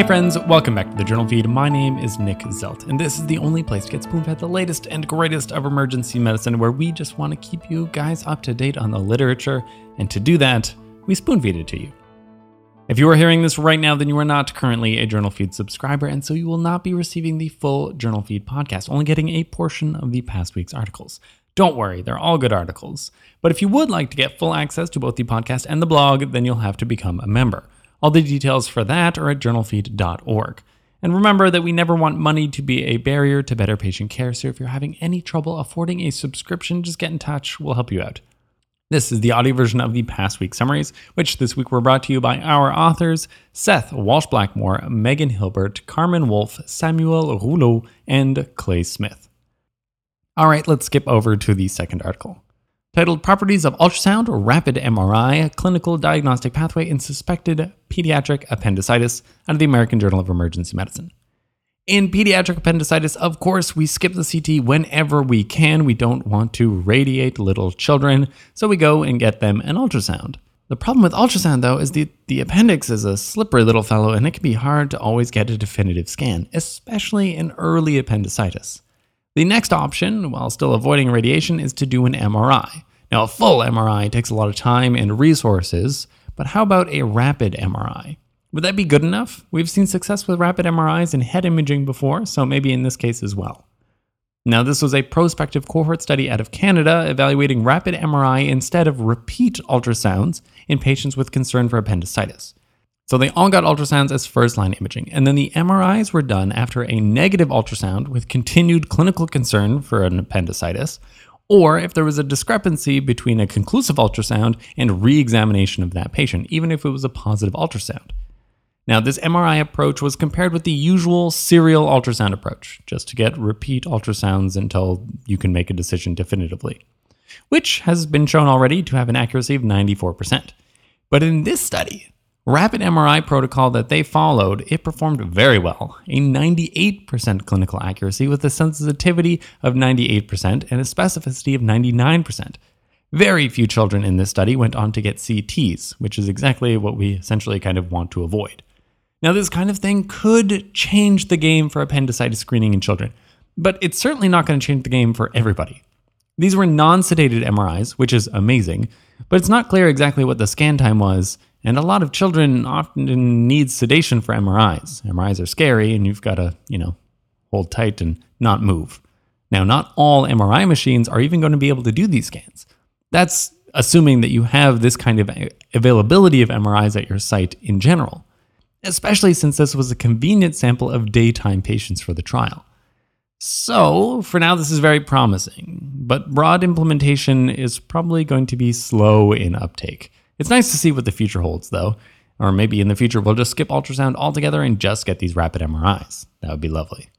Hey friends, welcome back to the Journal Feed. My name is Nick Zelt, and this is the only place to get spoon fed the latest and greatest of emergency medicine, where we just want to keep you guys up to date on the literature, and to do that, we spoon feed it to you. If you are hearing this right now, then you are not currently a Journal Feed subscriber, and so you will not be receiving the full Journal Feed podcast, only getting a portion of the past week's articles. Don't worry, they're all good articles. But if you would like to get full access to both the podcast and the blog, then you'll have to become a member. All the details for that are at journalfeed.org. And remember that we never want money to be a barrier to better patient care, so if you're having any trouble affording a subscription, just get in touch. We'll help you out. This is the audio version of the past week summaries, which this week were brought to you by our authors Seth Walsh Blackmore, Megan Hilbert, Carmen Wolf, Samuel Rouleau, and Clay Smith. All right, let's skip over to the second article titled Properties of Ultrasound Rapid MRI Clinical Diagnostic Pathway in Suspected Pediatric Appendicitis out of the American Journal of Emergency Medicine. In pediatric appendicitis, of course, we skip the CT whenever we can. We don't want to radiate little children, so we go and get them an ultrasound. The problem with ultrasound, though, is the, the appendix is a slippery little fellow and it can be hard to always get a definitive scan, especially in early appendicitis. The next option, while still avoiding radiation, is to do an MRI. Now, a full MRI takes a lot of time and resources, but how about a rapid MRI? Would that be good enough? We've seen success with rapid MRIs in head imaging before, so maybe in this case as well. Now, this was a prospective cohort study out of Canada evaluating rapid MRI instead of repeat ultrasounds in patients with concern for appendicitis. So they all got ultrasounds as first line imaging, and then the MRIs were done after a negative ultrasound with continued clinical concern for an appendicitis, or if there was a discrepancy between a conclusive ultrasound and re examination of that patient, even if it was a positive ultrasound. Now, this MRI approach was compared with the usual serial ultrasound approach, just to get repeat ultrasounds until you can make a decision definitively, which has been shown already to have an accuracy of 94%. But in this study, rapid MRI protocol that they followed, it performed very well. A 98% clinical accuracy with a sensitivity of 98% and a specificity of 99%. Very few children in this study went on to get CTs, which is exactly what we essentially kind of want to avoid. Now, this kind of thing could change the game for appendicitis screening in children, but it's certainly not going to change the game for everybody. These were non sedated MRIs, which is amazing, but it's not clear exactly what the scan time was and a lot of children often need sedation for MRIs. MRIs are scary and you've got to, you know, hold tight and not move. Now, not all MRI machines are even going to be able to do these scans. That's assuming that you have this kind of availability of MRIs at your site in general, especially since this was a convenient sample of daytime patients for the trial. So, for now, this is very promising, but broad implementation is probably going to be slow in uptake. It's nice to see what the future holds, though. Or maybe in the future, we'll just skip ultrasound altogether and just get these rapid MRIs. That would be lovely.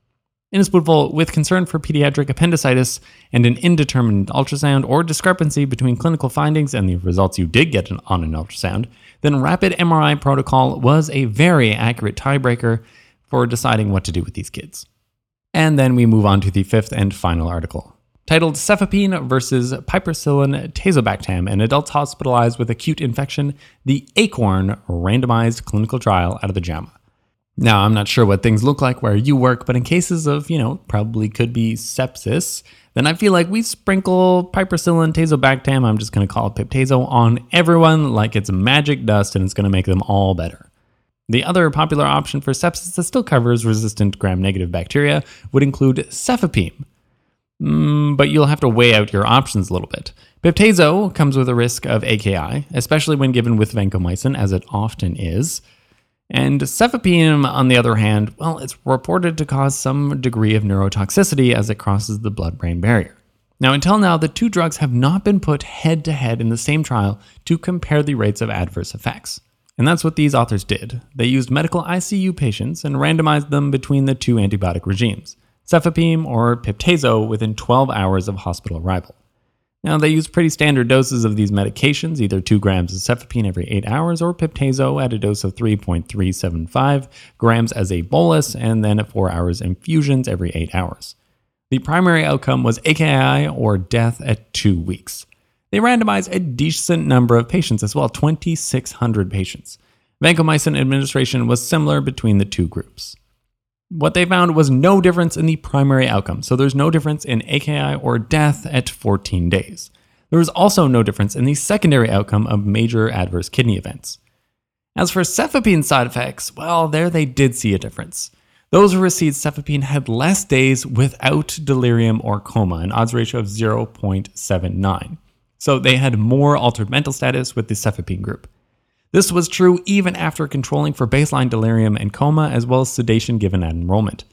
In a spoonful, with concern for pediatric appendicitis and an indeterminate ultrasound or discrepancy between clinical findings and the results you did get on an ultrasound, then rapid MRI protocol was a very accurate tiebreaker for deciding what to do with these kids. And then we move on to the fifth and final article titled Cefepime versus Piperacillin Tazobactam in adults hospitalized with acute infection, the ACORN randomized clinical trial out of the JAMA. Now, I'm not sure what things look like where you work, but in cases of, you know, probably could be sepsis, then I feel like we sprinkle piperacillin tazobactam, I'm just going to call it piptazo, on everyone like it's magic dust and it's going to make them all better. The other popular option for sepsis that still covers resistant gram negative bacteria would include cefepime, Mm, but you'll have to weigh out your options a little bit. Piptazo comes with a risk of AKI, especially when given with vancomycin, as it often is. And cefepime, on the other hand, well, it's reported to cause some degree of neurotoxicity as it crosses the blood brain barrier. Now, until now, the two drugs have not been put head to head in the same trial to compare the rates of adverse effects. And that's what these authors did. They used medical ICU patients and randomized them between the two antibiotic regimes cefepime or piptazo within 12 hours of hospital arrival. Now, they use pretty standard doses of these medications, either 2 grams of cefepime every 8 hours or piptazo at a dose of 3.375 grams as a bolus, and then at 4 hours infusions every 8 hours. The primary outcome was AKI or death at 2 weeks. They randomized a decent number of patients as well 2,600 patients. Vancomycin administration was similar between the two groups. What they found was no difference in the primary outcome, so there's no difference in AKI or death at 14 days. There was also no difference in the secondary outcome of major adverse kidney events. As for cefepime side effects, well, there they did see a difference. Those who received cefepime had less days without delirium or coma, an odds ratio of 0.79. So they had more altered mental status with the cefepime group. This was true even after controlling for baseline delirium and coma, as well as sedation given at enrollment.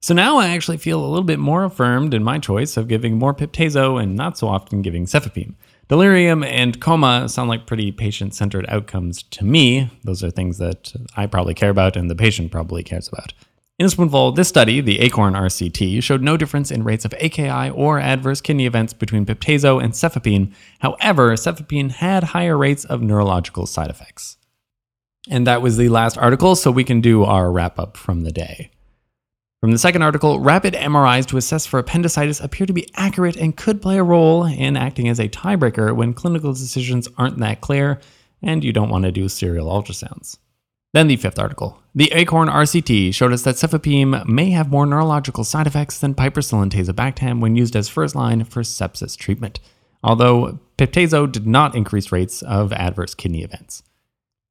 So now I actually feel a little bit more affirmed in my choice of giving more Piptazo and not so often giving cefepime. Delirium and coma sound like pretty patient centered outcomes to me. Those are things that I probably care about and the patient probably cares about. In a spoonful, this study, the ACORN RCT, showed no difference in rates of AKI or adverse kidney events between Piptazo and cefepime. However, cefepime had higher rates of neurological side effects. And that was the last article, so we can do our wrap up from the day. From the second article, rapid MRIs to assess for appendicitis appear to be accurate and could play a role in acting as a tiebreaker when clinical decisions aren't that clear and you don't want to do serial ultrasounds. Then the fifth article. The ACORN RCT showed us that cefepime may have more neurological side effects than piperacillin tazobactam when used as first line for sepsis treatment, although Piptazo did not increase rates of adverse kidney events.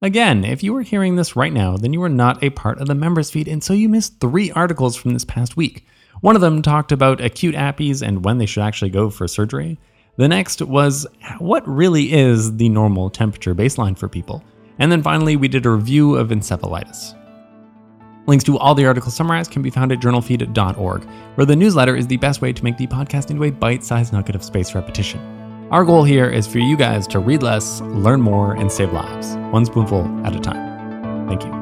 Again, if you are hearing this right now, then you are not a part of the members feed, and so you missed three articles from this past week. One of them talked about acute appies and when they should actually go for surgery. The next was what really is the normal temperature baseline for people. And then finally, we did a review of encephalitis. Links to all the articles summarized can be found at journalfeed.org, where the newsletter is the best way to make the podcast into a bite sized nugget of space repetition. Our goal here is for you guys to read less, learn more, and save lives, one spoonful at a time. Thank you.